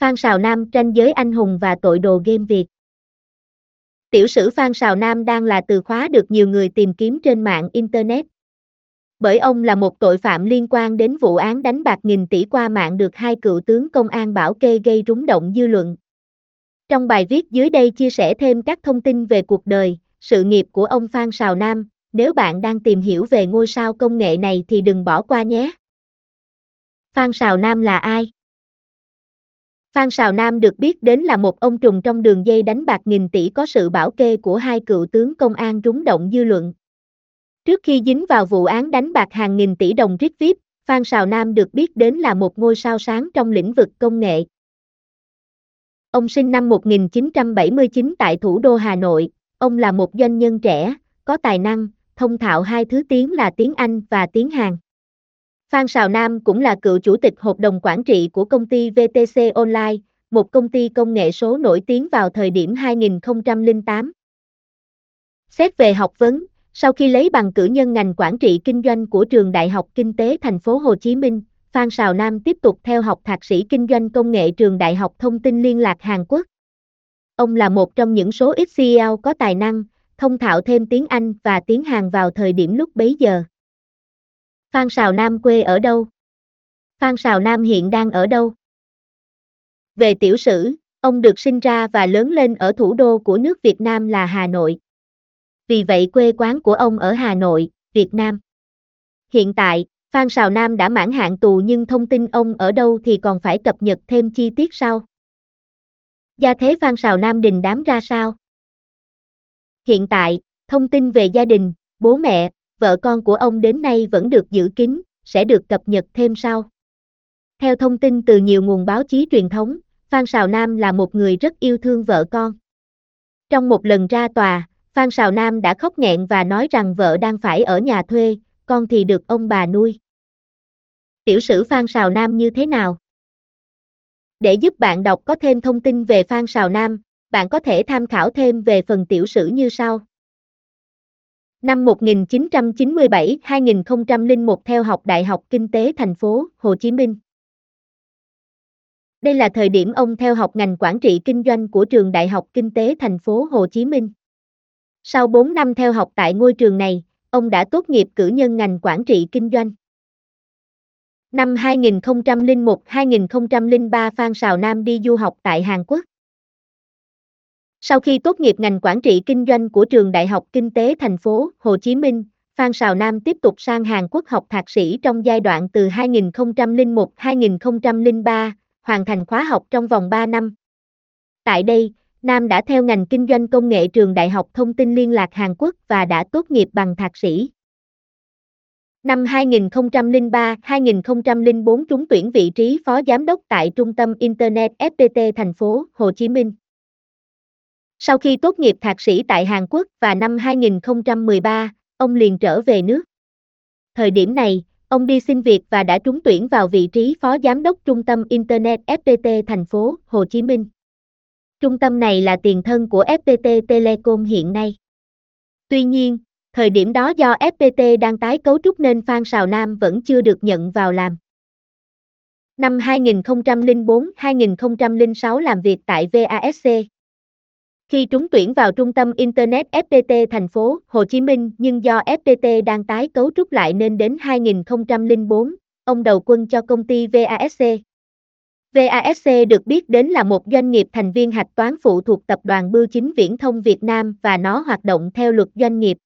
Phan Sào Nam tranh giới anh hùng và tội đồ game Việt. Tiểu sử Phan Sào Nam đang là từ khóa được nhiều người tìm kiếm trên mạng Internet. Bởi ông là một tội phạm liên quan đến vụ án đánh bạc nghìn tỷ qua mạng được hai cựu tướng công an bảo kê gây rúng động dư luận. Trong bài viết dưới đây chia sẻ thêm các thông tin về cuộc đời, sự nghiệp của ông Phan Sào Nam, nếu bạn đang tìm hiểu về ngôi sao công nghệ này thì đừng bỏ qua nhé. Phan Sào Nam là ai? Phan Sào Nam được biết đến là một ông trùm trong đường dây đánh bạc nghìn tỷ có sự bảo kê của hai cựu tướng công an rúng động dư luận. Trước khi dính vào vụ án đánh bạc hàng nghìn tỷ đồng rít vip, Phan Sào Nam được biết đến là một ngôi sao sáng trong lĩnh vực công nghệ. Ông sinh năm 1979 tại thủ đô Hà Nội, ông là một doanh nhân trẻ, có tài năng, thông thạo hai thứ tiếng là tiếng Anh và tiếng Hàn. Phan Sào Nam cũng là cựu chủ tịch hội đồng quản trị của công ty VTC Online, một công ty công nghệ số nổi tiếng vào thời điểm 2008. Xét về học vấn, sau khi lấy bằng cử nhân ngành quản trị kinh doanh của trường Đại học Kinh tế Thành phố Hồ Chí Minh, Phan Sào Nam tiếp tục theo học thạc sĩ kinh doanh công nghệ trường Đại học Thông tin Liên lạc Hàn Quốc. Ông là một trong những số ít CEO có tài năng, thông thạo thêm tiếng Anh và tiếng Hàn vào thời điểm lúc bấy giờ. Phan Sào Nam quê ở đâu? Phan Sào Nam hiện đang ở đâu? Về tiểu sử, ông được sinh ra và lớn lên ở thủ đô của nước Việt Nam là Hà Nội. Vì vậy quê quán của ông ở Hà Nội, Việt Nam. Hiện tại, Phan Sào Nam đã mãn hạn tù nhưng thông tin ông ở đâu thì còn phải cập nhật thêm chi tiết sau. Gia thế Phan Sào Nam đình đám ra sao? Hiện tại, thông tin về gia đình, bố mẹ, vợ con của ông đến nay vẫn được giữ kín, sẽ được cập nhật thêm sau. Theo thông tin từ nhiều nguồn báo chí truyền thống, Phan Sào Nam là một người rất yêu thương vợ con. Trong một lần ra tòa, Phan Sào Nam đã khóc nghẹn và nói rằng vợ đang phải ở nhà thuê, con thì được ông bà nuôi. Tiểu sử Phan Sào Nam như thế nào? Để giúp bạn đọc có thêm thông tin về Phan Sào Nam, bạn có thể tham khảo thêm về phần tiểu sử như sau. Năm 1997-2001 theo học Đại học Kinh tế thành phố Hồ Chí Minh. Đây là thời điểm ông theo học ngành quản trị kinh doanh của trường Đại học Kinh tế thành phố Hồ Chí Minh. Sau 4 năm theo học tại ngôi trường này, ông đã tốt nghiệp cử nhân ngành quản trị kinh doanh. Năm 2001-2003 Phan Sào Nam đi du học tại Hàn Quốc. Sau khi tốt nghiệp ngành quản trị kinh doanh của trường Đại học Kinh tế thành phố Hồ Chí Minh, Phan Sào Nam tiếp tục sang Hàn Quốc học thạc sĩ trong giai đoạn từ 2001-2003, hoàn thành khóa học trong vòng 3 năm. Tại đây, Nam đã theo ngành kinh doanh công nghệ trường Đại học Thông tin Liên lạc Hàn Quốc và đã tốt nghiệp bằng thạc sĩ. Năm 2003-2004 trúng tuyển vị trí phó giám đốc tại Trung tâm Internet FPT thành phố Hồ Chí Minh. Sau khi tốt nghiệp thạc sĩ tại Hàn Quốc và năm 2013, ông liền trở về nước. Thời điểm này, ông đi xin việc và đã trúng tuyển vào vị trí phó giám đốc Trung tâm Internet FPT thành phố Hồ Chí Minh. Trung tâm này là tiền thân của FPT Telecom hiện nay. Tuy nhiên, thời điểm đó do FPT đang tái cấu trúc nên Phan Sào Nam vẫn chưa được nhận vào làm. Năm 2004-2006 làm việc tại VASC. Khi trúng tuyển vào trung tâm Internet FPT thành phố Hồ Chí Minh nhưng do FPT đang tái cấu trúc lại nên đến 2004, ông đầu quân cho công ty VASC. VASC được biết đến là một doanh nghiệp thành viên hạch toán phụ thuộc tập đoàn Bưu chính Viễn thông Việt Nam và nó hoạt động theo luật doanh nghiệp.